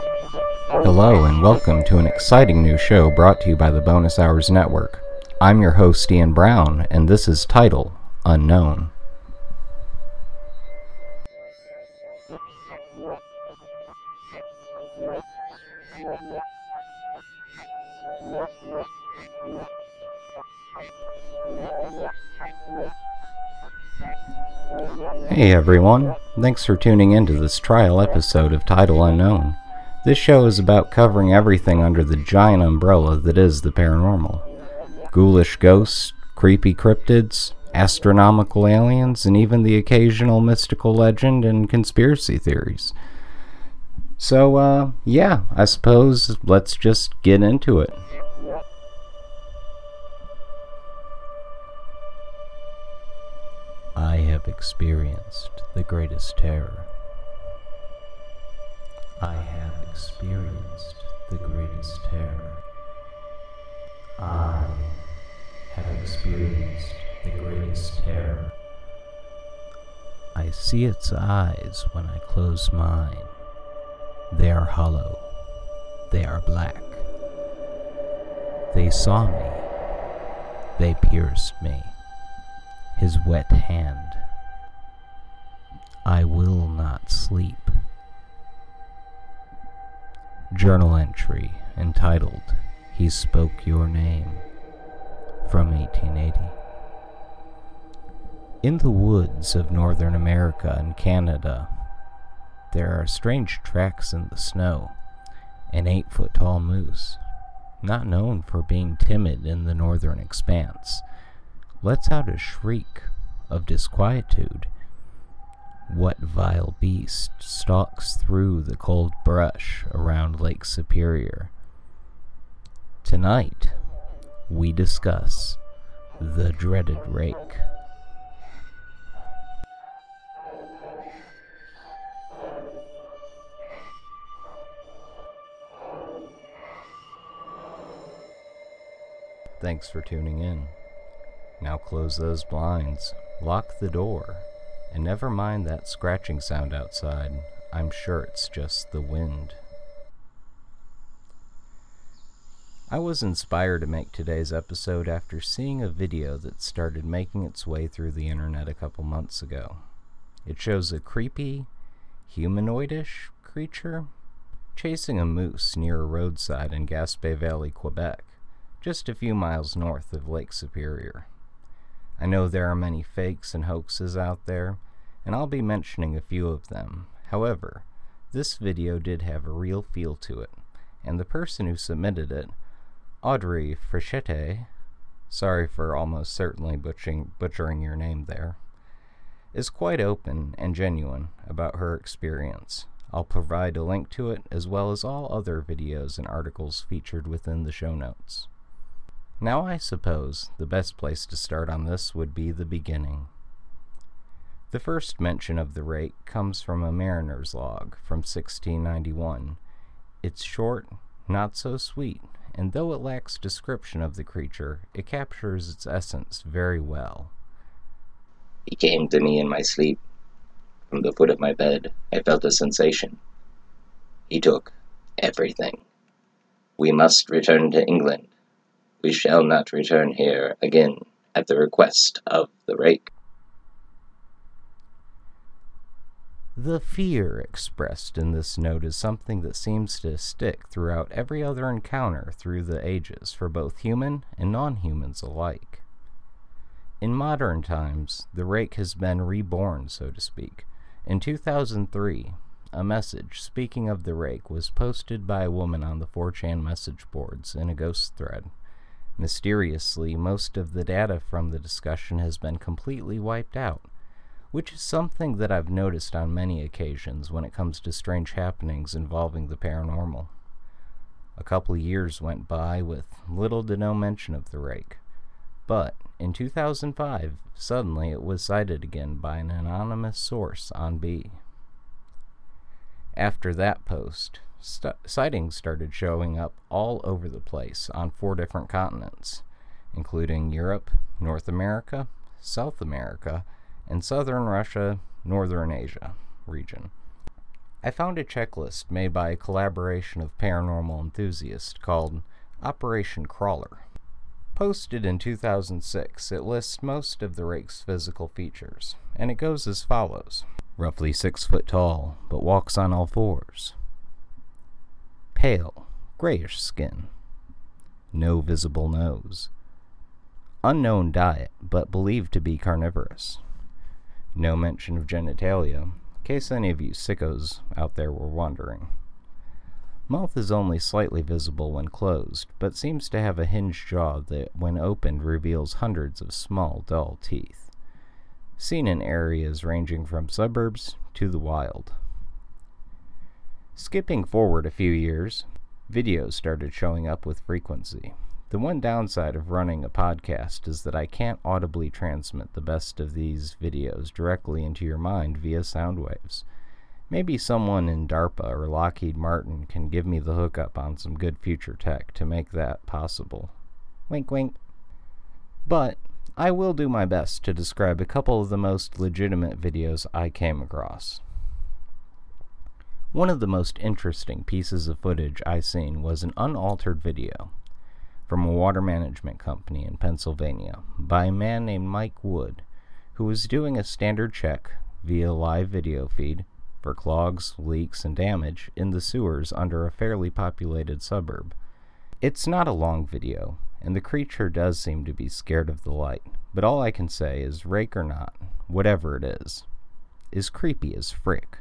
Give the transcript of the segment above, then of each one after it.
Hello, and welcome to an exciting new show brought to you by the Bonus Hours Network. I'm your host, Ian Brown, and this is Title Unknown. Hey everyone, thanks for tuning in to this trial episode of Title Unknown. This show is about covering everything under the giant umbrella that is the paranormal. Ghoulish ghosts, creepy cryptids, astronomical aliens, and even the occasional mystical legend and conspiracy theories. So, uh, yeah, I suppose let's just get into it. I have experienced the greatest terror. I have experienced the greatest terror. I have experienced the greatest terror. I see its eyes when I close mine. They are hollow. They are black. They saw me. They pierced me. His wet hand. I will not sleep. Journal entry entitled He Spoke Your Name from 1880. In the woods of Northern America and Canada, there are strange tracks in the snow. An eight foot tall moose, not known for being timid in the northern expanse, lets out a shriek of disquietude. What vile beast stalks through the cold brush around Lake Superior? Tonight, we discuss the dreaded rake. Thanks for tuning in. Now close those blinds, lock the door, and never mind that scratching sound outside. I'm sure it's just the wind. I was inspired to make today's episode after seeing a video that started making its way through the internet a couple months ago. It shows a creepy, humanoidish creature chasing a moose near a roadside in Gaspé Valley, Quebec, just a few miles north of Lake Superior. I know there are many fakes and hoaxes out there, and I'll be mentioning a few of them. However, this video did have a real feel to it, and the person who submitted it Audrey Frichette, sorry for almost certainly butchering, butchering your name there, is quite open and genuine about her experience. I'll provide a link to it as well as all other videos and articles featured within the show notes. Now, I suppose the best place to start on this would be the beginning. The first mention of the rake comes from a mariner's log from 1691. It's short, not so sweet, and though it lacks description of the creature, it captures its essence very well. He came to me in my sleep. From the foot of my bed, I felt a sensation. He took everything. We must return to England. We shall not return here again at the request of the rake. The fear expressed in this note is something that seems to stick throughout every other encounter through the ages for both human and non humans alike. In modern times, the rake has been reborn, so to speak. In 2003, a message speaking of the rake was posted by a woman on the 4chan message boards in a ghost thread. Mysteriously, most of the data from the discussion has been completely wiped out which is something that I've noticed on many occasions when it comes to strange happenings involving the paranormal. A couple of years went by with little to no mention of the rake. But in 2005, suddenly it was cited again by an anonymous source on B. After that post, st- sightings started showing up all over the place on four different continents, including Europe, North America, South America, and southern Russia, northern Asia region. I found a checklist made by a collaboration of paranormal enthusiasts called Operation Crawler. Posted in 2006, it lists most of the rake's physical features, and it goes as follows roughly six foot tall, but walks on all fours. Pale, grayish skin. No visible nose. Unknown diet, but believed to be carnivorous. No mention of genitalia, in case any of you sickos out there were wondering. Mouth is only slightly visible when closed, but seems to have a hinged jaw that, when opened, reveals hundreds of small, dull teeth seen in areas ranging from suburbs to the wild. Skipping forward a few years, videos started showing up with frequency. The one downside of running a podcast is that I can't audibly transmit the best of these videos directly into your mind via sound waves. Maybe someone in DARPA or Lockheed Martin can give me the hookup on some good future tech to make that possible. Wink, wink. But I will do my best to describe a couple of the most legitimate videos I came across. One of the most interesting pieces of footage I seen was an unaltered video from a water management company in Pennsylvania by a man named Mike Wood, who was doing a standard check via live video feed for clogs, leaks, and damage in the sewers under a fairly populated suburb. It's not a long video, and the creature does seem to be scared of the light. But all I can say is, rake or not, whatever it is, is creepy as frick.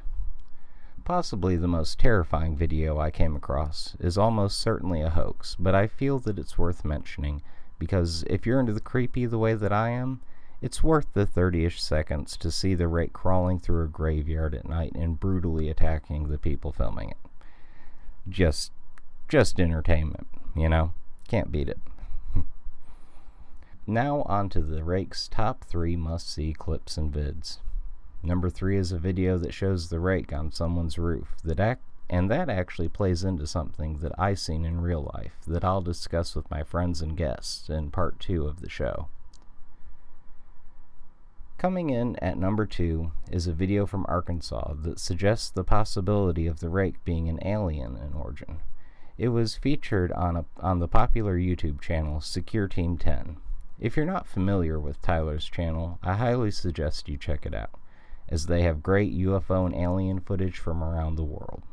Possibly the most terrifying video I came across is almost certainly a hoax, but I feel that it's worth mentioning because if you're into the creepy the way that I am, it's worth the 30 ish seconds to see the rake crawling through a graveyard at night and brutally attacking the people filming it. Just, just entertainment, you know? Can't beat it. Now on to the Rake's top three must-see clips and vids. Number three is a video that shows the rake on someone's roof that act and that actually plays into something that I've seen in real life that I'll discuss with my friends and guests in part two of the show. Coming in at number two is a video from Arkansas that suggests the possibility of the rake being an alien in origin. It was featured on, a, on the popular YouTube channel Secure Team 10. If you're not familiar with Tyler's channel, I highly suggest you check it out, as they have great UFO and alien footage from around the world.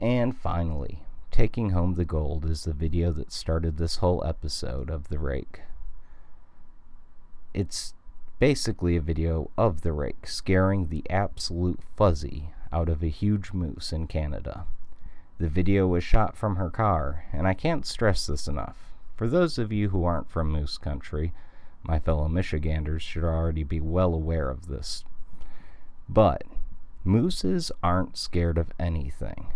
And finally, Taking Home the Gold is the video that started this whole episode of The Rake. It's basically a video of the rake scaring the absolute fuzzy out of a huge moose in Canada. The video was shot from her car, and I can't stress this enough. For those of you who aren't from Moose Country, my fellow Michiganders should already be well aware of this. But mooses aren't scared of anything.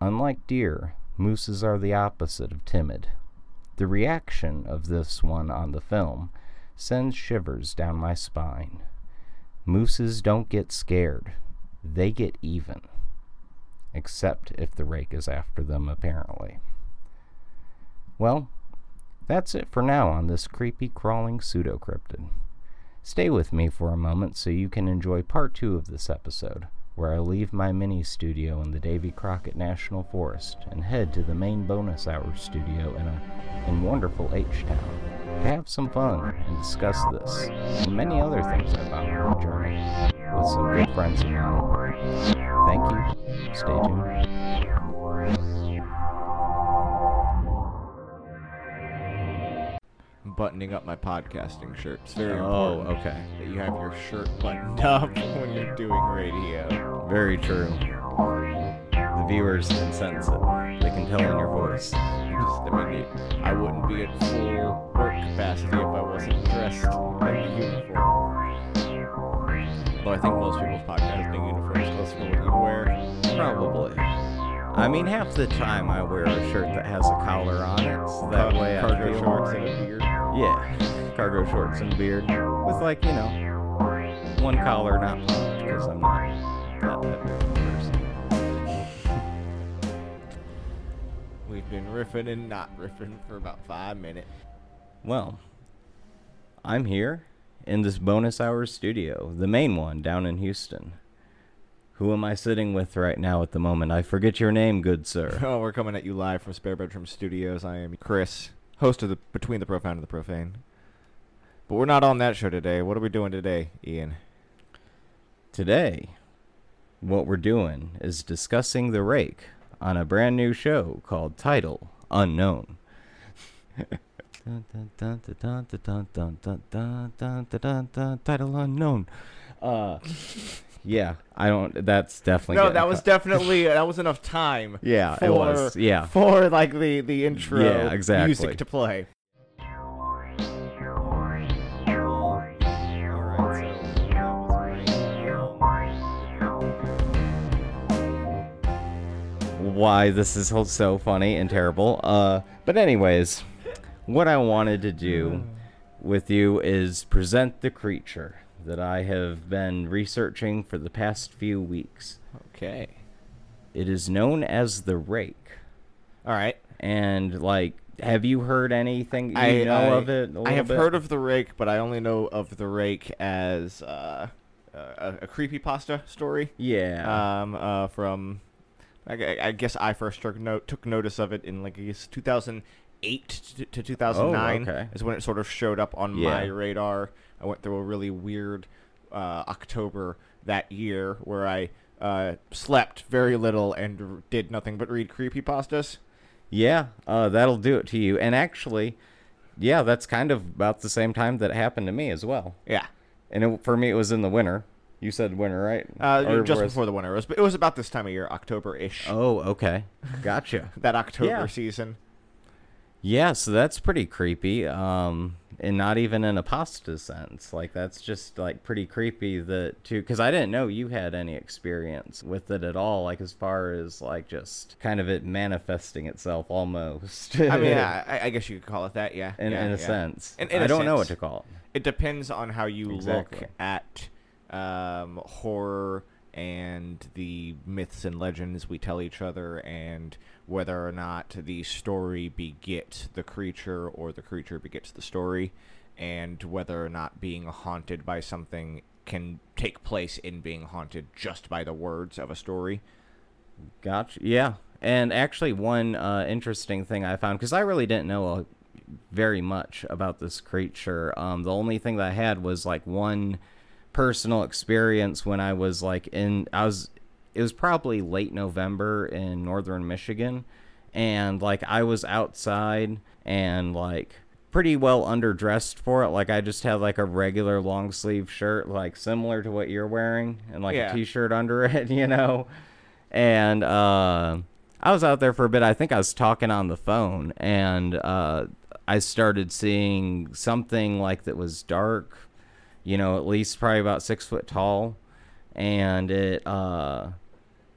Unlike deer, mooses are the opposite of timid. The reaction of this one on the film sends shivers down my spine. Mooses don't get scared, they get even. Except if the rake is after them, apparently. Well, that's it for now on this creepy crawling pseudocryptid. Stay with me for a moment so you can enjoy part two of this episode, where I leave my mini studio in the Davy Crockett National Forest and head to the main bonus hour studio in a in wonderful H Town to have some fun and discuss this and many other things found on my journey with some good friends of mine. Thank you. Stay tuned. Buttoning up my podcasting shirt. It's very Oh, important okay. that you have your shirt buttoned up when you're doing radio. Very true. The viewers can sense it. They can tell in your voice. Just, I mean, I wouldn't be at full work capacity if I wasn't dressed in the uniform. Though I think most people's podcasting uniforms close to what you wear. Probably. I mean, half the time I wear a shirt that has a collar on it, so that way I feel shorts and a beard. Yeah, cargo shorts and beard with like you know one collar not popped because I'm not that type of person. We've been riffing and not riffing for about five minutes. Well, I'm here in this bonus hours studio, the main one down in Houston. Who am I sitting with right now at the moment? I forget your name, good sir. Oh, we're coming at you live from Spare Bedroom Studios. I am Chris, host of the Between the Profound and the Profane. But we're not on that show today. What are we doing today, Ian? Today, what we're doing is discussing the rake on a brand new show called Title Unknown. Title Unknown. Uh, yeah, I don't. That's definitely No, that was cut. definitely that was enough time. Yeah, it was, yeah. for like the the intro Yeah, exactly. music to play. why this is so funny and terrible. Uh, but anyways, what I wanted to do with you is present the creature that I have been researching for the past few weeks. Okay. It is known as the rake. All right. And like, have you heard anything? You I know I, of it? I have bit? heard of the rake, but I only know of the rake as uh, a, a creepy pasta story. Yeah. Um, uh, from I, I guess I first took note took notice of it in like I guess 2008 to, to 2009 okay. is when it sort of showed up on Yeah. my radar. I went through a really weird uh, October that year where I uh, slept very little and r- did nothing but read creepy pastas. Yeah, uh, that'll do it to you. And actually, yeah, that's kind of about the same time that it happened to me as well. Yeah. And it, for me, it was in the winter. You said winter, right? Uh, Or just before the winter. It was, it was about this time of year, October-ish. Oh, okay. Gotcha. That October Yeah. season. Yeah, so that's pretty creepy. Um, and not even in a pasta sense. Like that's just like pretty creepy that too. Because I didn't know you had any experience with it at all. Like as far as like just kind of it manifesting itself almost. I mean, I, I guess you could call it that, yeah. in, yeah, in a yeah. sense. In- in I a don't know what to call it. It depends on how you Exactly. look at um, horror and the myths and legends we tell each other, and whether or not the story begets the creature or the creature begets the story, and whether or not being haunted by something can take place in being haunted just by the words of a story. Gotcha. Yeah. And actually, one uh, interesting thing I found because I really didn't know very much about this creature. Um, the only thing that I had was like one personal experience when I was like in. I was. It was probably late November in northern Michigan, and like I was outside and like pretty well underdressed for it. Like I just had like a regular long sleeve shirt, like similar to what you're wearing, and like Yeah. a t-shirt under it, you know and uh, I was out there for a bit. I think I was talking on the phone, and uh, I started seeing something like that was dark, you know, at least probably about six foot tall, and it uh,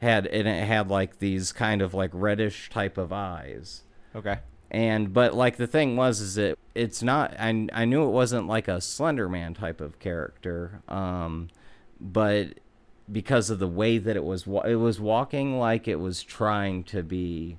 had and it had like these kind of like reddish type of eyes. Okay. And but like the thing was is it it's not I I knew it wasn't like a Slender Man type of character, um, but because of the way that it was it was walking like it was trying to be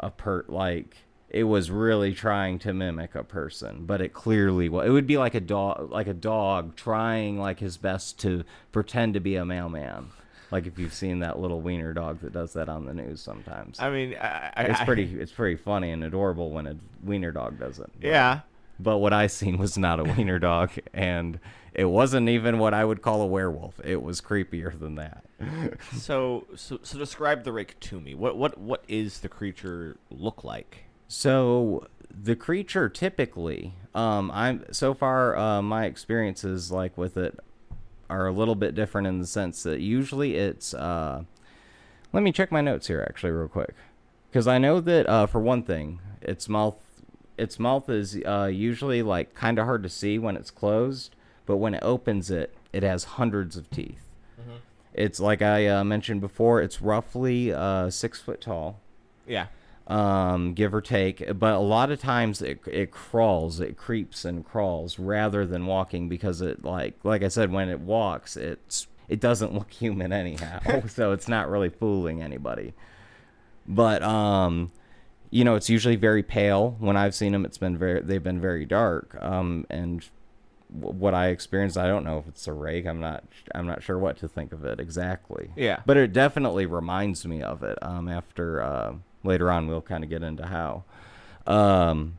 a pert like it was really trying to mimic a person but it clearly was it would be like a dog like a dog trying like his best to pretend to be a mailman like if you've seen that little wiener dog that does that on the news sometimes I mean, I, I, it's pretty it's pretty funny and adorable when a wiener dog does it but- Yeah. but what I seen was not a wiener dog, and it wasn't even what I would call a werewolf. It was creepier than that. So, so, so describe the rake to me. What, what, what is the creature look like? So the creature typically, um, I'm so far uh, my experiences like with it are a little bit different in the sense that usually it's. Uh, let me check my notes here actually real quick, because I know that uh, for one thing, its mouth, its mouth is uh, usually like kind of hard to see when it's closed, but when it opens it, it has hundreds of teeth. It's like I uh, mentioned before. It's roughly uh, six foot tall, Yeah. Um, give or take. But a lot of times it it crawls, it creeps and crawls rather than walking because it like like I said, when it walks, it's it doesn't look human anyhow. so it's not really fooling anybody. But um, you know, it's usually very pale. When I've seen them, it's been very they've been very dark. Um, and what I experienced, I don't know if it's a rake. I'm not I'm not sure what to think of it exactly. Yeah. But it definitely reminds me of it. Um, after uh, later on, we'll kind of get into how. Um,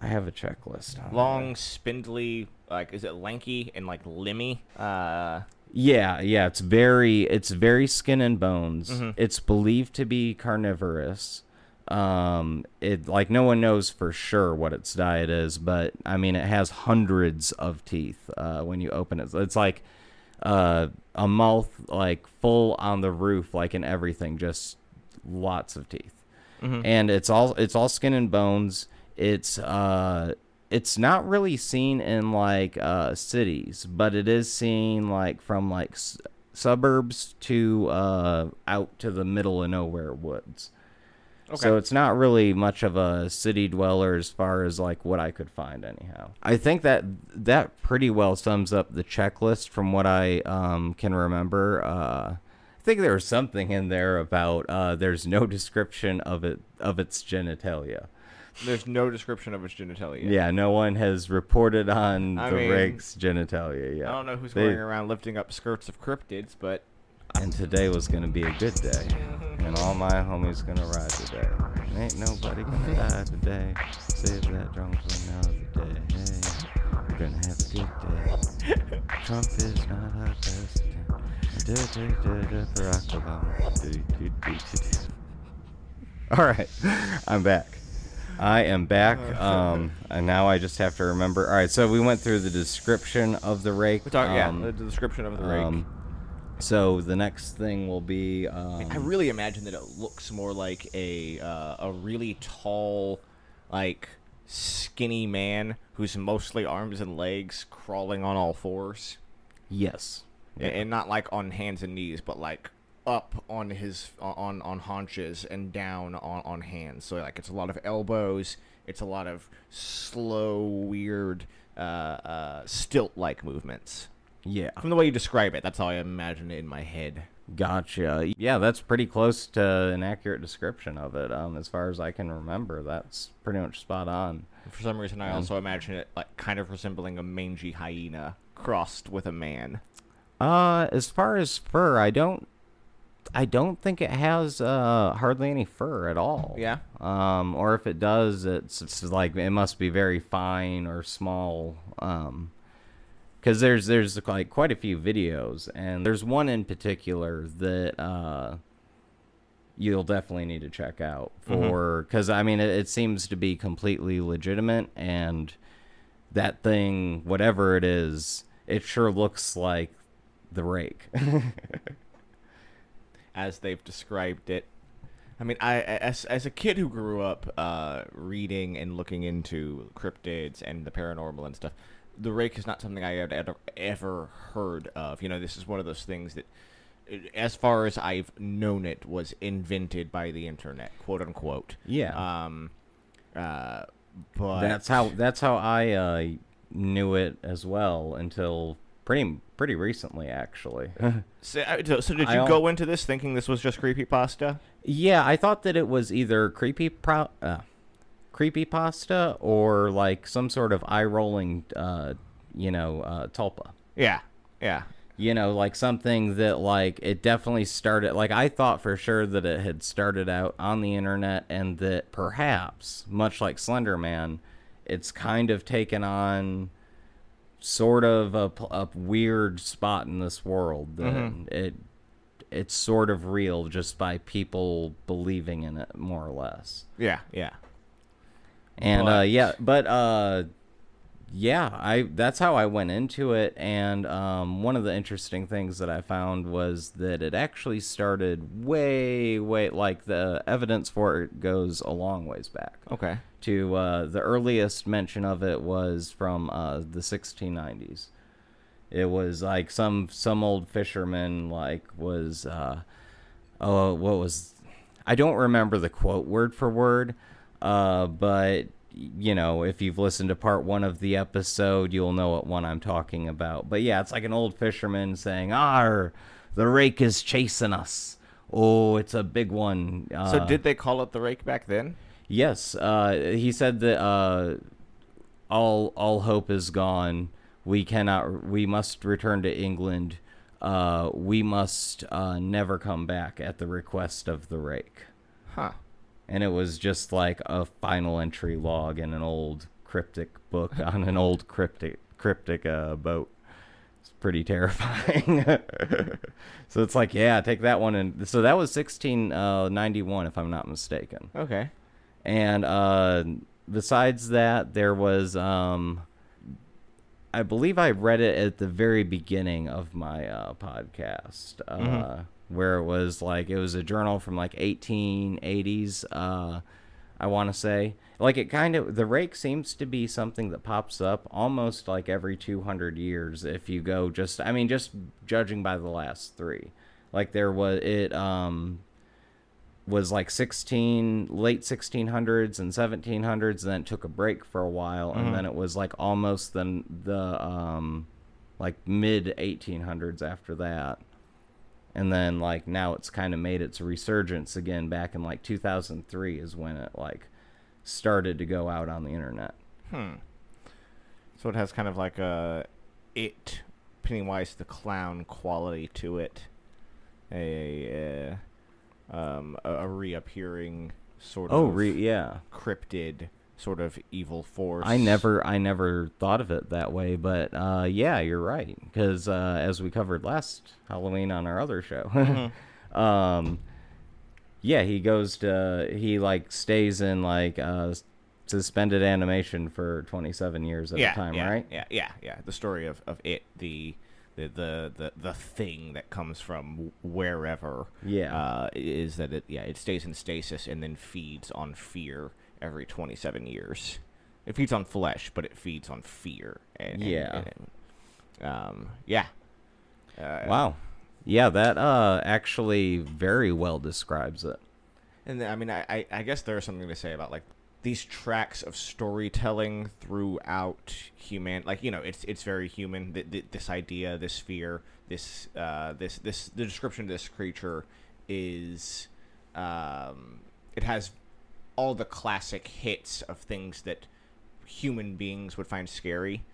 I have a checklist. on Long, spindly, like is it lanky and like limmy? Uh, Yeah, yeah, it's very it's very skin and bones. Mhm. It's believed to be carnivorous. Um it like no one knows for sure what its diet is, but I mean it has hundreds of teeth uh when you open it. It's like uh a mouth like full on the roof like in everything, just lots of teeth mhm. and it's all it's all skin and bones. It's uh it's not really seen in like uh cities, but it is seen like from like s- suburbs to uh out to the middle of nowhere woods. Okay. So it's not really much of a city dweller as far as like what I could find anyhow. I think that that pretty well sums up the checklist from what I um, can remember. Uh, think there was something in there about uh, there's no description of it of its genitalia. There's no description of its genitalia. Yeah, no one has reported on I the mean, rake's genitalia yet. I don't know who's They- going around lifting up skirts of cryptids, but And today was gonna be a good day, and all my homies gonna ride today. Ain't nobody gonna die today. Save that drunk for another day. Hey, we're gonna have a good day. Trump is not our president. All right, I'm back. I am back. Um, and now I just have to remember. All right, so we went through the description of the rake. we talk. yeah, um, the, the description of the rake. um, so the next thing will be. Um, I really imagine that it looks more like a uh, a really tall, like skinny man who's mostly arms and legs crawling on all fours, yes. A- and not like on hands and knees, but like up on his on on haunches and down on on hands. So like it's a lot of elbows. It's a lot of slow, weird, uh, uh, stilt-like movements. Yeah. From the way you describe it, that's how I imagine it in my head. Gotcha. Yeah, that's pretty close to an accurate description of it. Um, as far as I can remember, that's pretty much spot on. For some reason, I also imagine it like kind of resembling a mangy hyena crossed with a man. Uh, as far as fur, I don't, I don't think it has uh hardly any fur at all. Yeah. Um, or if it does, it's, it's like it must be very fine or small. Um, because there's there's like quite a few videos, and there's one in particular that uh you'll definitely need to check out Mhm. for because I mean it, it seems to be completely legitimate, and that thing, whatever it is, it sure looks like the rake. as they've described it. I mean, I as as a kid who grew up uh, reading and looking into cryptids and the paranormal and stuff, the rake is not something I had ever, ever heard of. You know, this is one of those things that, uh, as far as I've known it, was invented by the internet, quote unquote. yeah. Um, uh, but that's how that's how I uh, knew it as well until pretty pretty recently actually. So, uh, so so did you go into this thinking this was just creepy pasta? yeah, I thought that it was either creepy pro- uh, creepy pasta or like some sort of eye rolling uh, you know, uh, tulpa. Yeah, yeah. You know, like something that like it definitely started like I thought for sure that it had started out on the internet and that perhaps much like Slender Man, it's kind of taken on sort of a, a weird spot in this world that Mhm. it it's sort of real just by people believing in it more or less. Yeah, yeah. And uh yeah, but uh yeah, I that's how I went into it and um one of the interesting things that I found was that it actually started way way like the evidence for it goes a long ways back. Okay. To uh the earliest mention of it was from uh the 1690s. It was like some some old fisherman like was uh oh what was I don't remember the quote word for word, uh, but you know, if you've listened to part one of the episode, you'll know what one I'm talking about. But yeah, it's like an old fisherman saying, "Ah, the rake is chasing us." Oh, it's a big one. Uh, so did they call it the rake back then? Yes, uh, he said that uh, all all hope is gone. We cannot. We must return to England. Uh, we must uh, never come back at the request of the rake. Huh. And it was just like a final entry log in an old cryptic book on an old cryptic cryptic uh, boat. It's pretty terrifying. so it's like, yeah, take that one. And so that was 1691, if I'm not mistaken. Okay. And uh, besides that, there was, um, I believe I read it at the very beginning of my uh, podcast, uh, Mhm. where it was like it was a journal from like 1880s. Uh, I want to say, like it kind of the rake seems to be something that pops up almost like every 200 years. If you go just, I mean, just judging by the last three, like there was it. Um, was like 16 late 1600s and 1700s and then took a break for a while and then it was like almost the the um like mid 1800s after that and then like now it's kind of made its resurgence again back in like 2003 is when it like started to go out on the internet Hmm. So it has kind of like a it Pennywise the clown quality to it. A uh, um a, a reappearing sort oh of re- yeah cryptid sort of evil force. I never, I never thought of it that way, but uh, yeah, you're right. Because uh, as we covered last Halloween on our other show, Mhm. um, yeah, he goes to, he like stays in like uh, suspended animation for 27 years at yeah, a time, yeah, right? Yeah, yeah, yeah. The story of, of it, the the, the the the thing that comes from wherever. Yeah. Uh, is that it? Yeah, it stays in stasis and then feeds on fear every twenty seven years. It feeds on flesh, but it feeds on fear. And, and- Yeah. and, um. Yeah. Uh, Wow. Yeah, that uh, actually very well describes it. And I mean, I, I, I guess there's something to say about like these tracks of storytelling throughout human, like you know, it's it's very human. Th- th- this idea, this fear, this uh, this this the description of this creature is, um, it has all the classic hits of things that human beings would find scary.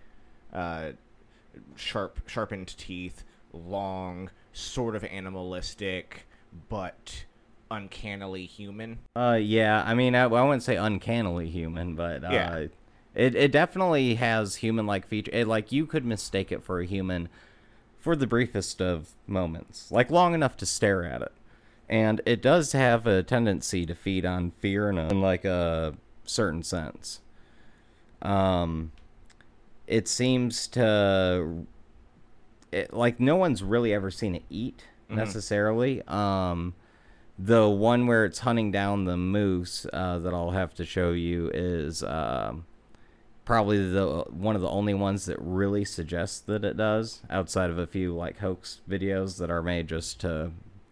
Uh, sharp, sharpened teeth, long, sort of animalistic, but uncannily human. Uh, yeah. I mean, I, I wouldn't say uncannily human, but uh, Yeah. it it definitely has human-like feature. It, like you could mistake it for a human for the briefest of moments, like long enough to stare at it, and it does have a tendency to feed on fear in, a, in like a certain sense. Um, it seems to it, like no one's really ever seen it eat Mhm. necessarily. Um, the one where it's hunting down the moose uh, that I'll have to show you is um, probably the one of the only ones that really suggests that it does, outside of a few like hoax videos that are made just to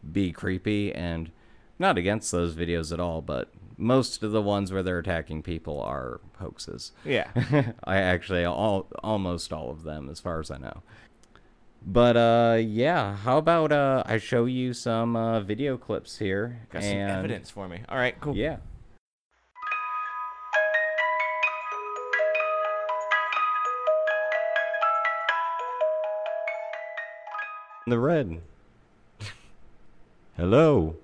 be creepy and not against those videos at all, but most of the ones where they're attacking people are hoaxes. Yeah. I actually all almost all of them as far as I know. But uh yeah, how about uh I show you some uh video clips here Got some evidence for me. All right, cool. Yeah. The red. Hello.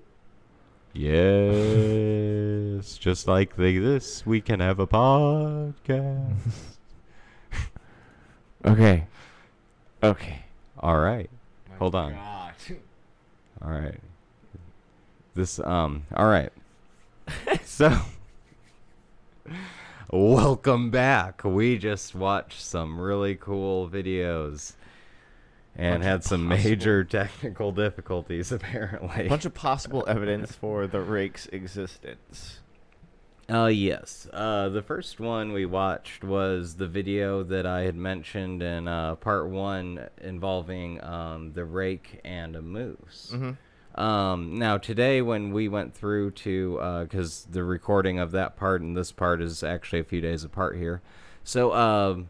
Yes, just like the, this, we can have a podcast. Okay. Okay. All right. Hold on. God. All right. This um all right. so welcome back. We just watched some really cool videos and Bunch had some possible- major technical difficulties apparently. A bunch of possible evidence for the rake's existence. Uh, yes. Uh, the first one we watched was the video that I had mentioned in uh, part one involving um, the rake and a moose. Mm-hmm. Um, now, today, when we went through to, because the recording of that part and this part is actually a few days apart here. So, um,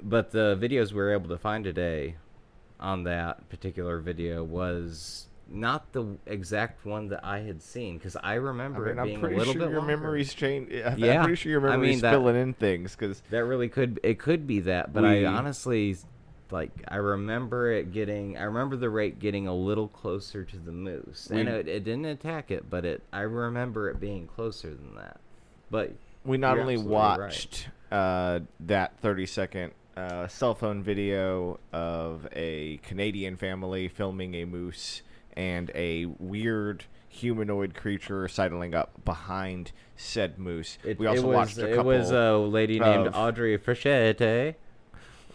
but the videos we were able to find today on that particular video was not the exact one that I had seen because I I remember mean, it I'm being pretty a little sure bit your longer. memory's changed. I'm Yeah. pretty sure your I mean, filling in things because That really could it could be that, but We- I honestly like I remember it getting I remember the rake getting a little closer to the moose, and it, it didn't attack it, but it I remember it being closer than that. But we not only absolutely right. watched uh, that 30 second uh, cell phone video of a Canadian family filming a moose and a weird humanoid creature sidling up behind said moose. it, we also was watched a it was a lady named Audrey Frechette.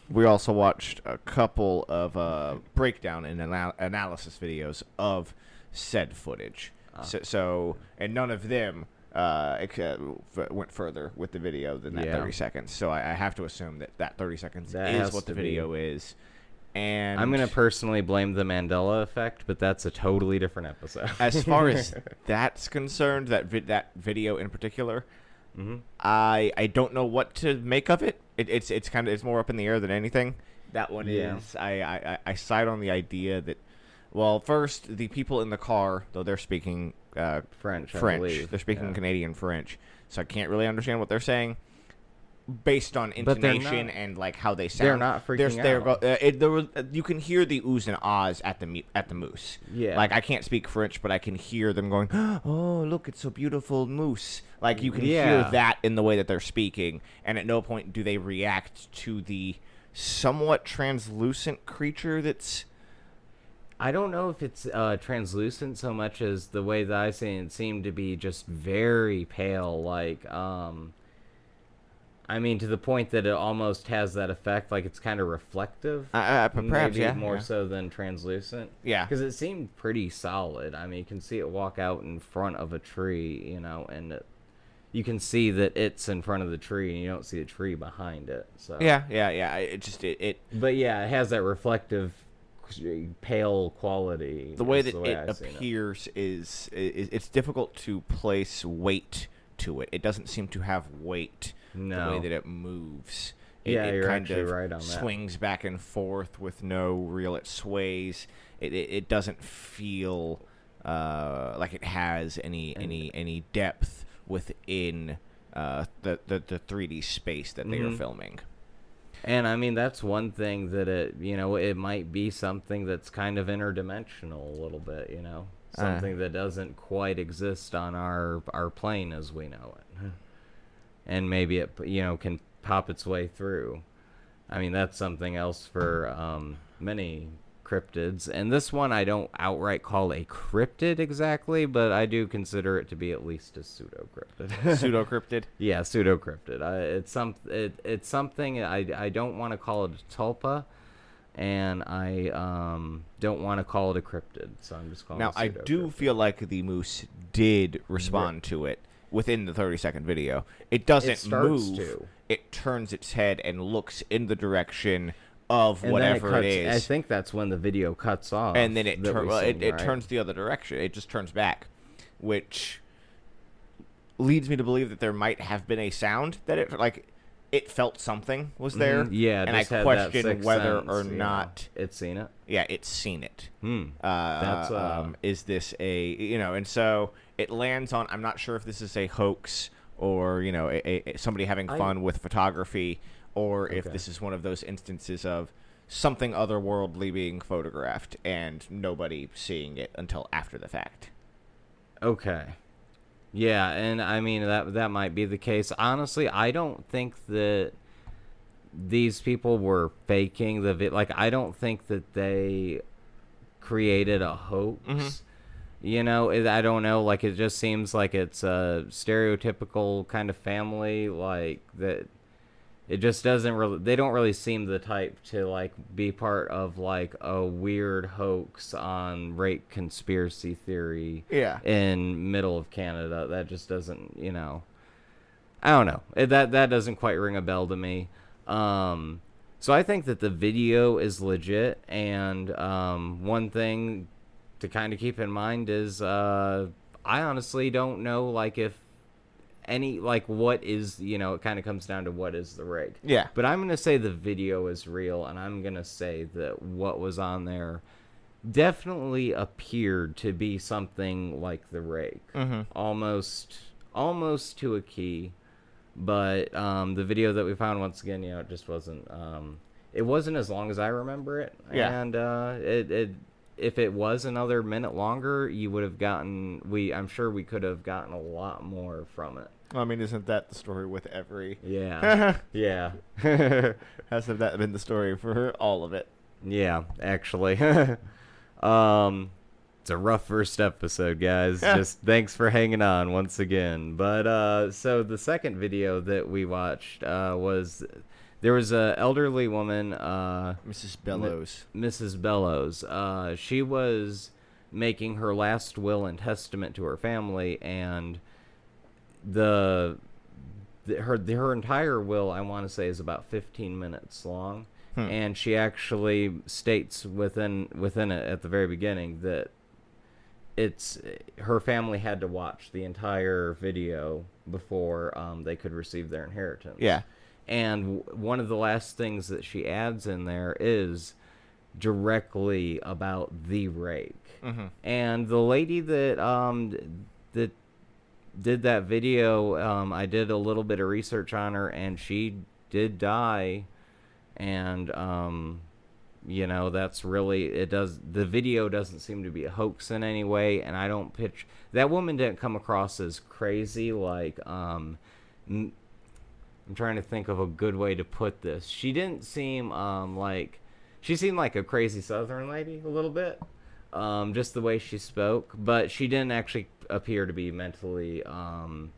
we also watched a couple of uh, breakdown and anal- analysis videos of said footage. Ah. So, so, and none of them uh, uh, went further with the video than that Yeah. 30 seconds. So I, I have to assume that that 30 seconds That is what the to be. video is. And I'm gonna personally blame the Mandela effect, but that's a totally different episode. as far as that's concerned, that vi- that video in particular, hmm I I don't know what to make of it. it it's it's kind of it's more up in the air than anything. That one Yeah. is. I, I I- I side on the idea that, well, first the people in the car, though they're speaking uh, French, I French, believe. they're speaking Yeah. Canadian French, so I can't really understand what they're saying. Based on intonation not- and like how they sound, they're not freaking they're out. go- uh, it, there was, uh, you can hear the oohs and ahs at the at the moose. Yeah. Like I can't speak French, but I can hear them going, "Oh, look, it's a beautiful moose." Like you can Yeah. hear that in the way that they're speaking, and at no point do they react to the somewhat translucent creature that's. I don't know if it's uh, translucent so much as the way that I see it, it seemed to be just very pale. Like, um, I mean, to the point that it almost has that effect, like it's kind of reflective. Uh, uh, perhaps, maybe yeah, more yeah. so than translucent. Yeah. because it seemed pretty solid. I mean, you can see it walk out in front of a tree, you know, and it, you can see that it's in front of the tree, and you don't see the tree behind it. So Yeah, yeah, yeah. It just it, it but yeah, it has that reflective, pale quality. the way that the way it appears is, is it's difficult to place weight to it. It doesn't seem to have weight the way that it moves. It, Yeah, it you're kind actually of right on that. swings back and forth with no real. It sways. It it, it doesn't feel uh, like it has any any any depth within uh, the, the the 3D space that they are Mhm. filming. And I mean, that's one thing that it, you know, it might be something that's kind of interdimensional a little bit, you know, Uh. something that doesn't quite exist on our our plane as we know it, and maybe it, you know, can pop its way through. I mean, that's something else for um, many cryptids, and this one I don't outright call a cryptid exactly, but I do consider it to be at least a pseudo cryptid. Pseudo cryptid. Yeah, pseudo cryptid. It's some it, it's something I, I don't want to call it a tulpa, and I um don't want to call it a cryptid. So I'm just calling Now it I do feel like the moose did respond to it within the 30 second video. It doesn't starts move. to. It turns its head and looks in the direction of And whatever cuts, it is. I think that's when the video cuts off. and then it tur- well, it, seen, it right? turns the other direction. It just turns back, which leads me to believe that there might have been a sound that it like it felt something was there. Mhm, Yeah, and I question whether sense, or know. not it's seen it. yeah it's seen it. Hmm. Uh, That's, uh, um, is this a you know and so it lands on i'm not sure if this is a hoax or you know a, a, somebody having I- fun with photography or if this is one of those instances of something otherworldly being photographed and nobody seeing it until after the fact Okay. Yeah, and I mean that that might be the case. Honestly, I don't think that these people were faking the vi- like I don't think that they created a hoax. Mhm. You know, it, I don't know, like it just seems like it's a stereotypical kind of family like that it just doesn't really they don't really seem the type to like be part of like a weird hoax on rake conspiracy theory yeah in middle of Canada. That just doesn't, you know. I don't know. It- That that doesn't quite ring a bell to me. Um, so I think that the video is legit, and um, one thing to kind of keep in mind is uh, I honestly don't know like if any like what is you know it kind of comes down to what is the rig. Yeah. But I'm gonna say the video is real, and I'm gonna say that what was on there definitely appeared to be something like the rake, Mhm. almost almost to a key. But um, the video that we found once again, you know, it just wasn't. Um, it wasn't as long as I remember it, Yeah. and uh, it, it if it was another minute longer, you would have gotten. We I'm sure we could have gotten a lot more from it. I mean, isn't that the story with every? Yeah, yeah. Hasn't that been the story for all of it? Yeah, actually. um it's a rough first episode, guys. Yeah. Just thanks for hanging on once again. But uh so the second video that we watched uh was there was a elderly woman uh Mrs. Bellows. Mrs. Bellows. Uh, she was making her last will and testament to her family, and the, the her her entire will, I want to say, is about 15 minutes long, Hmm. and she actually states within within it at the very beginning that it's her family had to watch the entire video before um, they could receive their inheritance. Yeah. And w- one of the last things that she adds in there is directly about the rake. Mhm. And the lady that um that did that video, um, I did a little bit of research on her, and she did die. And um, you know that's really it. Does the video doesn't seem to be a hoax in any way, and I don't pitch that woman didn't come across as crazy like um. I'm trying to think of a good way to put this. She didn't seem um like she seemed like a crazy southern lady a little bit. Um just the way she spoke, but she didn't actually appear to be mentally um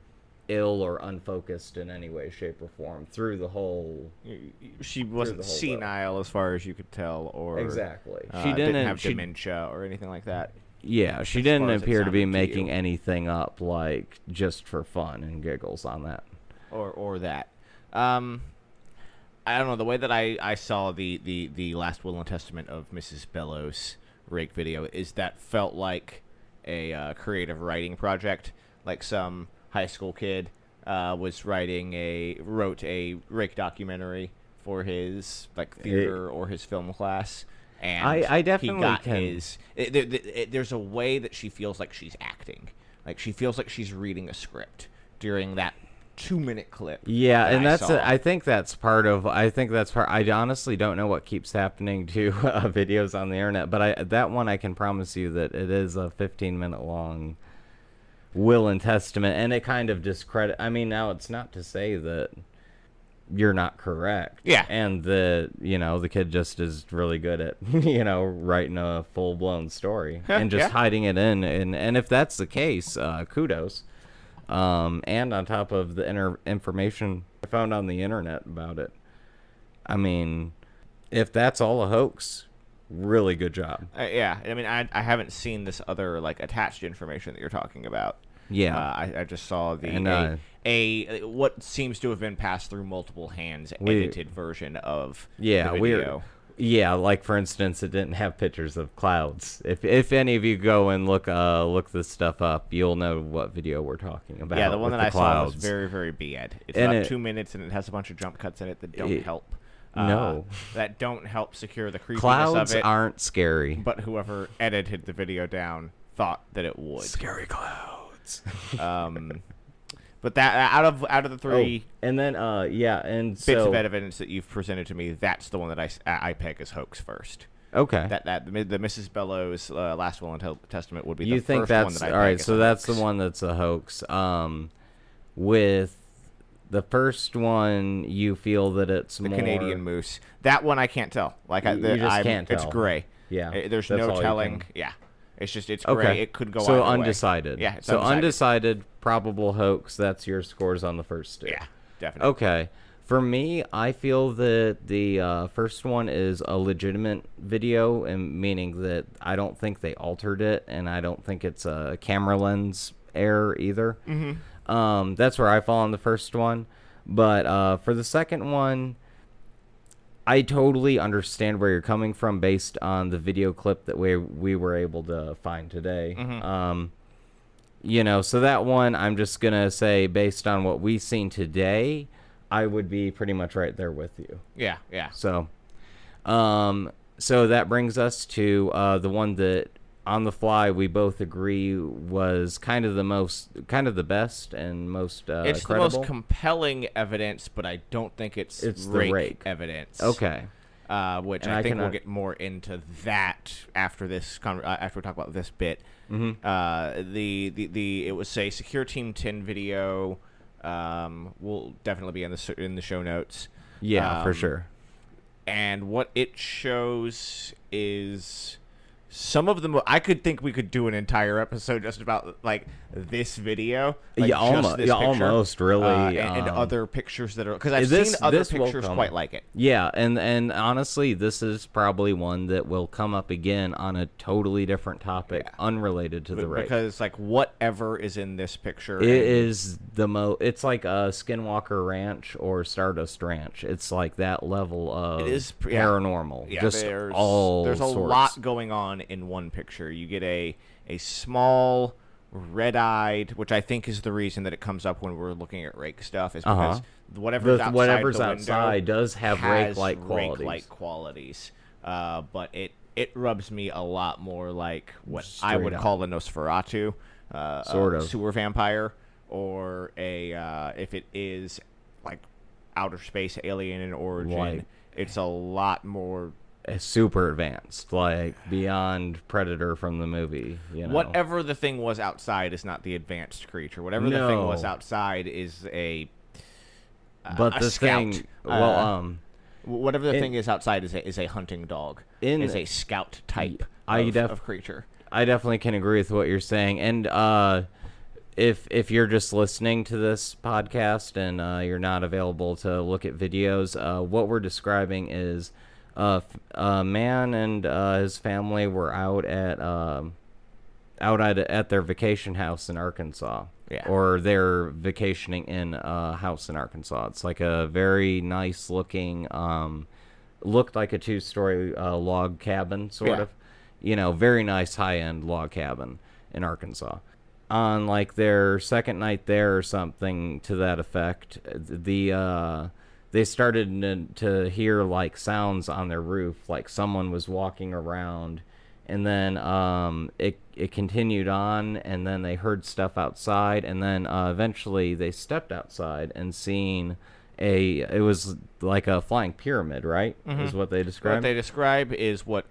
ill or unfocused in any way shape or form through the whole She wasn't senile as far as you could tell, or Exactly. uh, She didn't- have she- dementia or anything like that. Yeah, she as didn't far as it appear to be sounded to making anything up like just for fun and giggles on that. or or that. Um, I don't know the way that I, I saw the, the, the last will and testament of Mrs. Bellows rake video is that felt like a uh, creative writing project, like some high school kid uh, was writing a wrote a rake documentary for his like theater or his film class. And I- I he definitely got can- his. It, it- there's a way that she feels like she's acting, like she feels like she's reading a script during that two minute clip. Yeah, that and I that's saw. a, I think that's part of I think that's part I honestly don't know what keeps happening to uh, videos on the internet, but I that one I can promise you that it is a 15 minute long will and testament and it kind of discredit I mean now it's not to say that you're not correct. Yeah. And the you know, the kid just is really good at, you know, writing a full blown story and just Yeah. hiding it in and and if that's the case, uh kudos. Um and on top of the inner information I found on the internet about it. I mean, if that's all a hoax, really good job. Uh, yeah, I mean, I, I haven't seen this other like attached information that you're talking about. Yeah. uh, I, I just saw the And, a, uh, a what seems to have been passed through multiple hands We- edited version of Yeah, the we're video. Yeah, like for instance, it didn't have pictures of clouds. If if any of you go and look uh look this stuff up, you'll know what video we're talking about. yeah, the one that I saw was very very bad. It's And about it- two minutes and it has a bunch of jump cuts in it that don't It- help. no. that don't help secure the creepiness clouds of it. aren't scary. but whoever edited the video down thought that it would. Scary clouds. Um, but that out of out of the three Oh, and then uh yeah, and bits so of evidence that you've presented to me, that's the one that I, I peg as hoax first. okay. That that the, the Mrs. Bellows uh, last will and testament would be you the think first that's one that I all right? So that's the one that's a hoax. Um, with the first one, you feel that it's the more Canadian moose. That one I can't tell. Like I, You just I'm- can't Tell. It's gray. Yeah, Uh, there's no telling. Yeah, it's just it's Okay. gray. It could go so either way. undecided. Yeah, so undecided. undecided, probable hoax. That's your scores on the first two. Yeah, definitely. Okay. For me, I feel that the uh, first one is a legitimate video, and meaning that I don't think they altered it, and I don't think it's a camera lens error either. Mm-hmm. Um, that's where I fall on the first one. But uh, for the second one, I totally understand where you're coming from based on the video clip that we we were able to find today. Mhm. Um, you know, so that one I'm just gonna say based on what we've seen today, I would be pretty much right there with you. Yeah, yeah. So, um, so that brings us to uh, the one that on the fly we both agree was kind of the most, kind of the best and most uh, it's credible. the most compelling evidence, but I don't think it's, It's the rake, rake. evidence. okay. Uh, which I, I think we'll get more into that after this con- uh, after we talk about this bit. Mhm. Uh, the, the the it was a Secureteam10 video. Um, will definitely be in the in the show notes. Yeah, for Um, sure. and what it shows is some of them I could think we could do an entire episode just about like this video, like, Yeah, just almo- this yeah, picture, almost, really, uh, and, and um, other pictures that are because I've this- seen other pictures quite like it. Yeah, and and honestly, this is probably one that will come up again on a totally different topic, Yeah. unrelated to the race. because like whatever is in this picture, It and- is the mo. It's like a Skinwalker Ranch or Stardust Ranch. It's like that level of it is, paranormal. Yeah, just there's all there's a sorts. lot going on in one picture. You get a a small red-eyed, which I think is the reason that it comes up when we're looking at rake stuff, is Uh-huh. because whatever's The- outside whatever's outside does have rake-like qualities. rake-like qualities. Uh, but it it rubs me a lot more like what I would up. call a Nosferatu, uh, Sort a of. sewer vampire, or a uh, if it is like outer space alien in origin. Like- it's a lot more super advanced, like beyond Predator from the movie. You know, Whatever the thing was outside is not the advanced creature. Whatever the thing was outside is a. uh, But a the scout. thing, well, Uh, um, whatever the in- thing is outside is a is a hunting dog. In- is a scout type I of, def- of creature. I definitely can agree with what you're saying. And uh, if if you're just listening to this podcast and uh, you're not available to look at videos, uh, what we're describing is uh, f- a man and uh, his family were out at um, out at, at their vacation house in Arkansas. Yeah. Or they're vacationing in a house in Arkansas. It's like a very nice looking, um, looked like a two story uh, log cabin, sort Yeah. of. You know, very nice high end log cabin in Arkansas. On like their second night there or something to that effect, the uh, they started to, to hear like sounds on their roof, like someone was walking around, and then um, it it continued on, and then they heard stuff outside, and then uh, eventually they stepped outside and seen a it was like a flying pyramid, right? Is what they describe. What they describe is what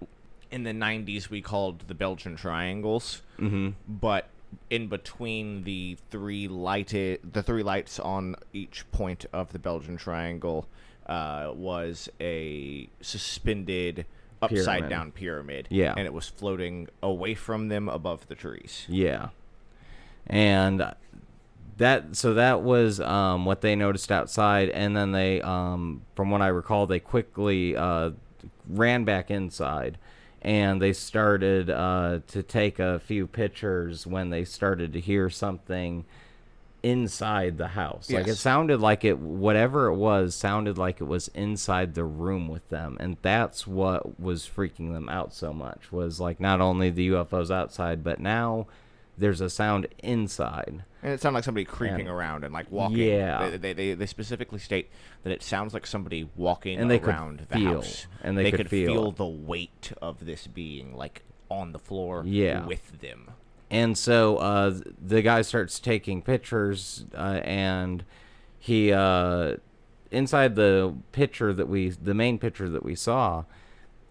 in the 90s we called the Belgian triangles, mm-hmm. but in between the three lighted the three lights on each point of the Belgian triangle uh, was a suspended upside Pyramid. down pyramid. Yeah. and it was floating away from them above the trees. Yeah. And that so that was um, what they noticed outside and then they um, from what I recall they quickly uh, ran back inside and they started uh, to take a few pictures when they started to hear something inside the house. Like it sounded like it whatever it was sounded like it was inside the room with them and that's what was freaking them out so much was like not only the UFOs outside but now there's a sound inside. And it sounded like somebody creeping And- around and like walking. Yeah. They, they, they, they specifically state that it sounds like somebody walking And they could around the feel- house. and they could feel it. the weight of this being like on the floor Yeah. with them. And so uh, the guy starts taking pictures, uh, and he uh, inside the picture that we, the main picture that we saw,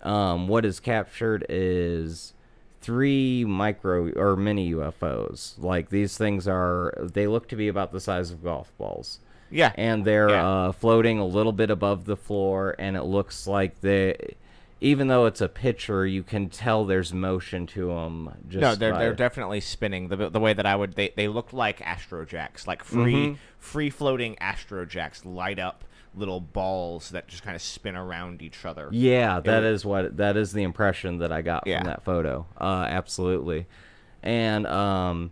um, what is captured is three micro or mini UFOs. Like these things are, they look to be about the size of golf balls. Yeah. and they're Yeah. uh, floating a little bit above the floor, and it looks like they, even though it's a picture, you can tell there's motion to them. Just no, they're by- they're definitely spinning the the way that I would. They they look like Astrojax, like free Mhm. free floating Astrojax, light up little balls that just kind of spin around each other. Yeah, that is what that is the impression that I got Yeah. from that photo. Uh, absolutely, and um,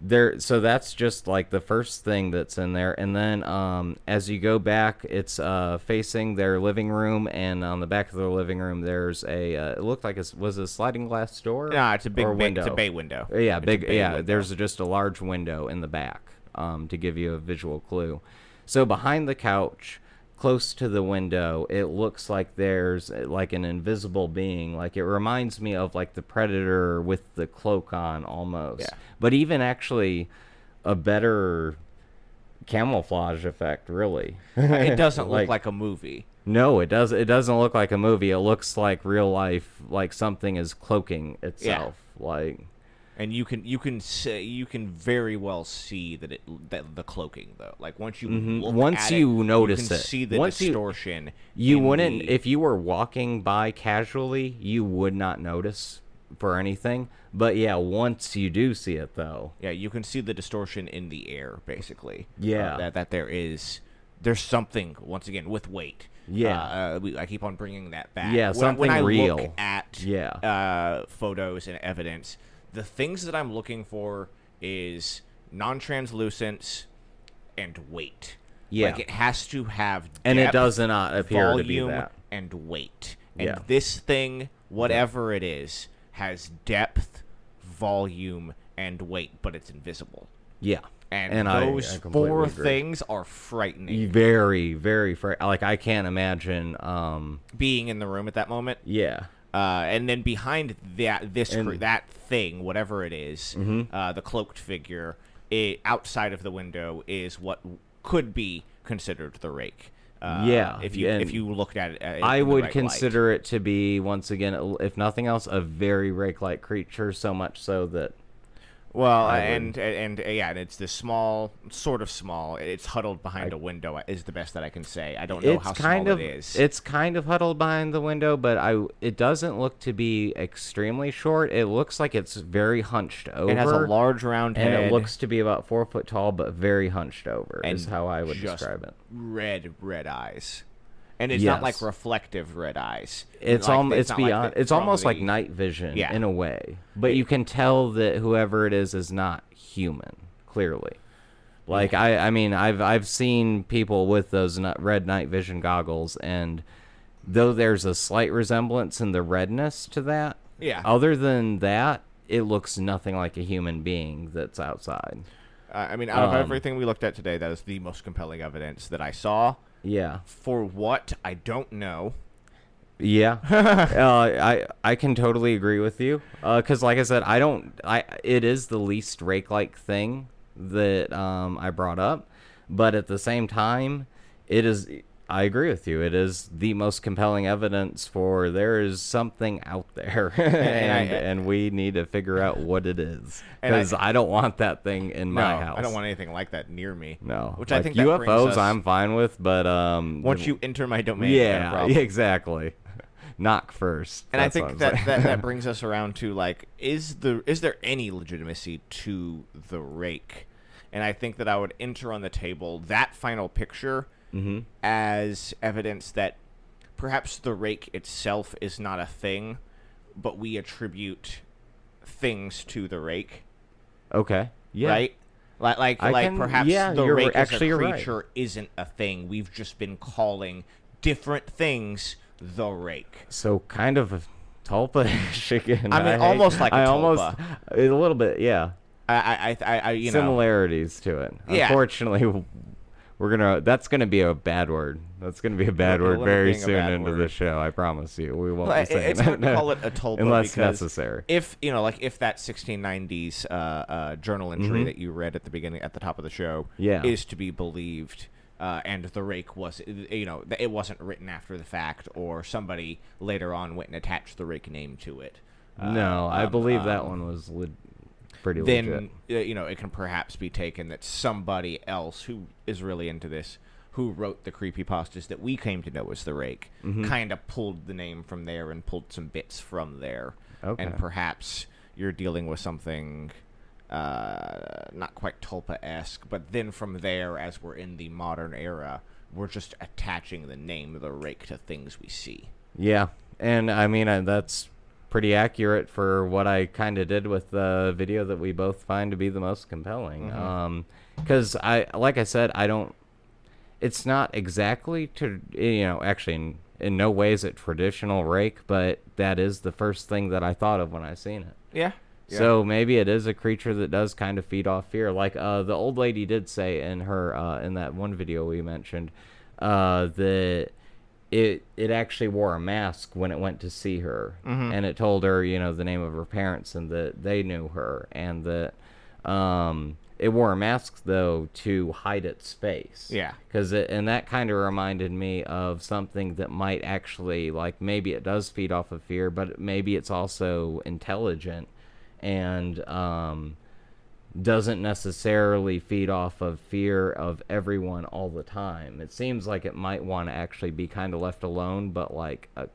there so that's just like the first thing that's in there and then um as you go back it's uh facing their living room and on the back of their living room there's a uh, it looked like it was a sliding glass door Nah, it's a big, big it's a bay window. Uh, yeah It's big yeah window. there's just a large window in the back um to give you a visual clue so behind the couch close to the window it looks like there's uh, like an invisible being like it reminds me of like the predator with the cloak on almost Yeah. but even actually a better camouflage effect really it doesn't look like a movie. no it does it doesn't look like a movie it looks like real life like something is cloaking itself Yeah. like and you can you can say you can very well see that it that the cloaking though like once you Mhm. look Once you it, notice you can it. see the Once distortion You in wouldn't the- if you were walking by casually, you would not notice for anything. But yeah, once you do see it though. yeah you can see the distortion in the air basically uh, Yeah. that that there is there's something once again with weight Yeah. uh, uh, we, I keep on bringing that back Yeah, when, when something I real. look at Yeah. uh, photos and evidence the things that I'm looking for is non-translucence and weight Yeah. like it has to have And it does not appear to be volume that. and weight. And Yeah. this thing, whatever it is, has depth, volume, and weight, but it's invisible. Yeah. And, I- those I completely four agree. things are frightening. very very fr- like I can't imagine um Being in the room at that moment, yeah. Uh, and then behind that this And- Mm-hmm. that thing, whatever it is, uh, the cloaked figure, it, outside of the window is what could be considered the rake. Uh, Yeah, if you if you looked at it, uh, I would right light. consider it to be once again if nothing else a very rake-like creature so much so that Well, I and, and and uh, yeah, and it's this small, sort of small. It's huddled behind a window. Is the best that I can say. I don't know how kind small of it is. it's kind of huddled behind the window but i it doesn't look to be extremely short it looks like it's very hunched over It has a large round and head. it looks to be about four foot tall but very hunched over is how i would describe it Red, red eyes, and it's not like reflective red eyes. it's like, almost it's like beyond the- it's almost like night vision Yeah. in a way but you can tell that whoever it is is not human clearly like i i mean i've i've seen people with those red night vision goggles and though there's a slight resemblance in the redness to that Yeah. other than that it looks nothing like a human being that's outside Uh, I mean, out of Um, everything we looked at today, that is the most compelling evidence that I saw. Yeah For what I don't know. Yeah, uh, I I can totally agree with you. Because, like I said, I don't. I it is the least rake-like thing that um, I brought up, but at the same time, it is. I agree with you. It is the most compelling evidence for there is something out there, and I- and we need to figure out what it is. And I- Because I, don't want that thing in my no, house. I don't want anything like that near me. No, which Like, I think UFOs. I'm fine with, but um, Once you enter my domain, you got a yeah, exactly. Knock first. and I That's what think that, that that brings us around to like is the is there any legitimacy to the rake and i think that i would enter on the table that final picture Mhm. as evidence that perhaps the rake itself is not a thing but we attribute things to the rake Okay. Yeah. right like like, I like can- perhaps yeah, the rake actually as a you're right. creature isn't a thing we've just been calling different things the rake So kind of a tulpa chicken. I mean, hate- almost like a I almost tulpa. a little bit. Yeah. I, I, I, I you know, Similarities to it. Yeah. Unfortunately, we're gonna. That's gonna be a bad word. That's gonna be a bad word very soon into word. the show. I promise you, we won't Well, be saying it's hard to call it a tulpa unless necessary. if you know, like if that 1690s uh, uh, journal entry Mhm. that you read at the beginning, at the top of the show, Yeah. is to be believed, uh, and the rake was, you know, it wasn't written after the fact, or somebody later on went and attached the rake name to it. Uh, no, I um, believe that um, one was le- pretty then legit. uh, you know it can perhaps be taken that somebody else who is really into this who wrote the creepy pastas that we came to know as the rake Mm-hmm. kind of pulled the name from there and pulled some bits from there Okay. and perhaps you're dealing with something uh, not quite tulpa-esque but then from there as we're in the modern era we're just attaching the name of the rake to things we see Yeah, and I mean I, that's pretty accurate for what I kind of did with the video that we both find to be the most compelling. Mhm. Um, because I, like I said, I don't. It's not exactly to you know actually in, in no way is it traditional rake, but that is the first thing that I thought of when I seen it. Yeah. So maybe it is a creature that does kind of feed off fear. Like uh, the old lady did say in her uh, in that one video we mentioned uh, that it it actually wore a mask when it went to see her, Mhm. and it told her you know the name of her parents and that they knew her, and that um, it wore a mask though to hide its face. Yeah. Because it and that kind of reminded me of something that might actually like maybe it does feed off of fear, but maybe it's also intelligent and um, doesn't necessarily feed off of fear of everyone all the time. It seems like it might want to actually be kind of left alone, but like a,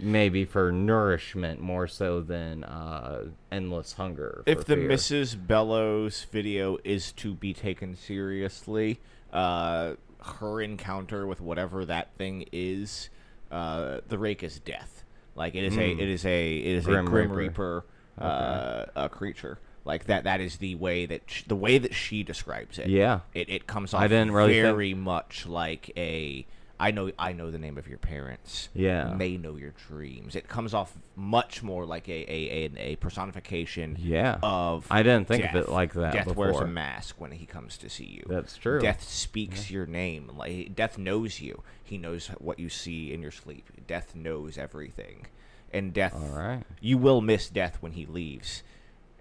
maybe for nourishment more so than uh, endless hunger. if the fear. Mrs. Bellows video is to be taken seriously, uh, her encounter with whatever that thing is, uh, the rake is death. Like it is a, Hmm. it is a, it is Grim a grim Reaper. reaper, uh, a creature. Like that, that is the way that sh- the way that she describes it. Yeah. it, it comes I off didn't really think- very much like a. I know, I know the name of your parents. Yeah. they know your dreams. It comes off much more like a a, a, a personification Yeah. of I didn't think of it like that Death wears a mask when he comes to see you. That's true. Death speaks your name. Like death knows you. He knows what you see in your sleep. Death knows everything. And death All right. you will miss death when he leaves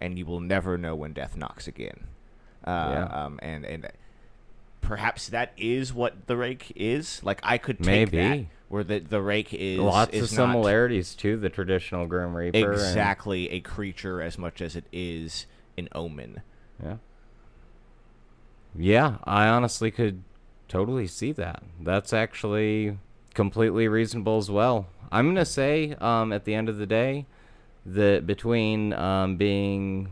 and you will never know when death knocks again. Uh, Yeah. um and and perhaps that is what the rake is. Like I could take that where the the rake is Lots is of similarities to the traditional Grim Reaper. and- exactly a creature as much as it is an omen. yeah. Yeah, I honestly could totally see that. That's actually completely reasonable as well. I'm gonna say, um, at the end of the day, that between um, being,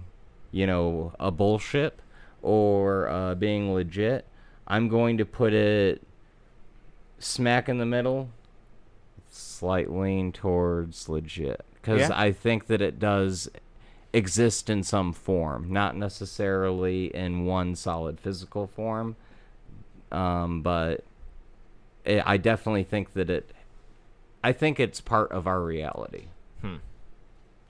you know, a bullshit or uh, being legit, I'm going to put it smack in the middle, slight lean towards legit, because Yeah. I think that it does exist in some form, not necessarily in one solid physical form, um, but it, I definitely think that it. I think it's part of our reality.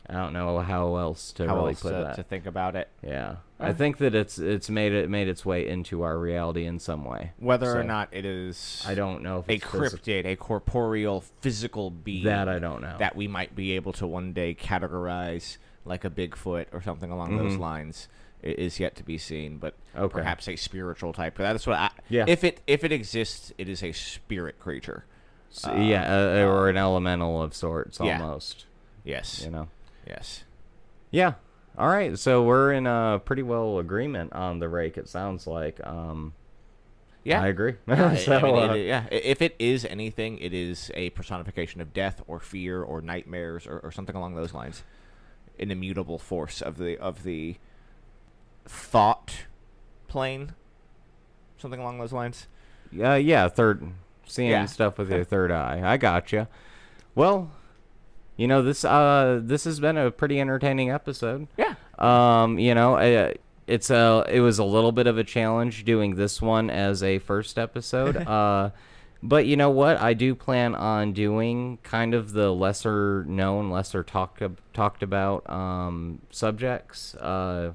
I don't know how else to How really else put to, that. to think about it? yeah, I Uh. think that it's it's made it made its way into our reality in some way. Whether or not it is I don't know if a cryptid, a corporeal, physical being that I don't know. that we might be able to one day categorize like a Bigfoot or something along those Mhm. lines is yet to be seen. But Okay. perhaps a spiritual type. That's what I. Yeah. If it if it exists, it is a spirit creature. S- yeah, uh, or an elemental of sorts, yeah. almost. Yes. You know. Yes. Yeah. All right. So we're in a pretty well agreement on the rake. It sounds like. Um, Yeah. I agree. Yeah, so, I mean, uh, it- yeah. If it is anything, it is a personification of death or fear or nightmares or, or something along those lines. An immutable force of the of the thought plane. Something along those lines. Yeah, yeah, third seeing Yeah. stuff with your third eye. I got gotcha. You. Well, you know this uh this has been a pretty entertaining episode. Yeah. Um, you know, uh, it's a it was a little bit of a challenge doing this one as a first episode. uh but you know what? I do plan on doing kind of the lesser known, lesser talked talked about um subjects. Uh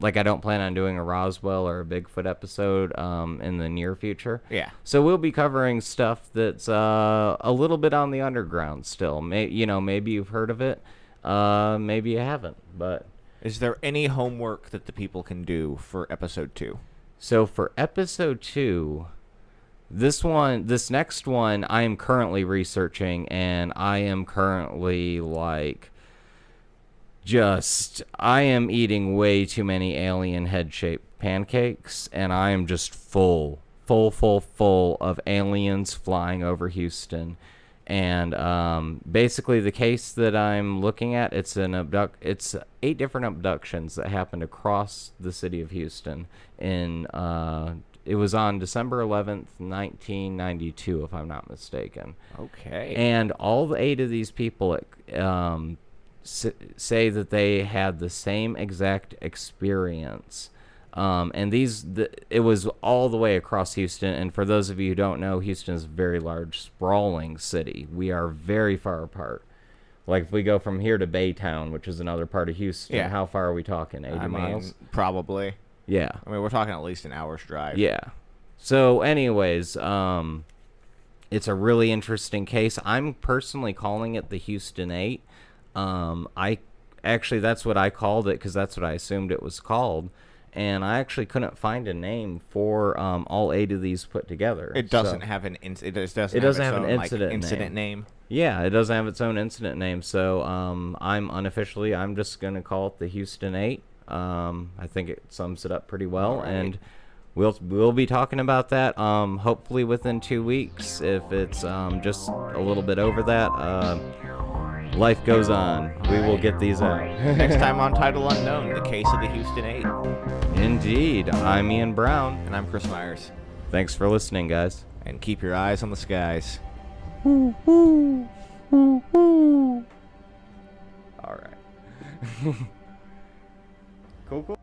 like I don't plan on doing a Roswell or a Bigfoot episode um in the near future. Yeah. So we'll be covering stuff that's uh, a little bit on the underground still. May you know maybe you've heard of it, uh, maybe you haven't. But Is there any homework that the people can do for episode two? so for episode two, this one, this next one, I am currently researching, and I am currently like just I am eating way too many alien head shaped pancakes, and I am just full, full, full, full of aliens flying over Houston. And um, basically, the case that I'm looking at, it's an abduct. It's eight different abductions that happened across the city of Houston. In uh, it was on December 11th, 1992, if I'm not mistaken Okay. and all the eight of these people um, say that they had the same exact experience. Um, and these, the, it was all the way across Houston. And for those of you who don't know, Houston is a very large, sprawling city. We are very far apart. Like if we go from here to Baytown, which is another part of Houston, Yeah. how far are we talking? 80 I miles? mean, probably. Yeah. I mean, we're talking at least an hour's drive. Yeah. So, anyways, um, it's a really interesting case. I'm personally calling it the Houston Eight. Um, I actually that's what I called it because that's what I assumed it was called, and I actually couldn't find a name for um, all eight of these put together. It doesn't So- have an inc- it just doesn't It doesn't have, have its an incident like, incident name. name. Yeah, it doesn't have its own incident name, so um, I'm unofficially I'm just gonna call it the Houston Eight. Um, I think it sums it up pretty well, Alright. and we'll we'll be talking about that. Um, hopefully within two weeks. If it's um, just a little bit over that, uh, life goes on. We will get these out. Next time on Title Unknown, the case of the Houston Eight. Indeed, I'm Ian Brown. And I'm Chris Myers. Thanks for listening, guys. And keep your eyes on the skies. All right.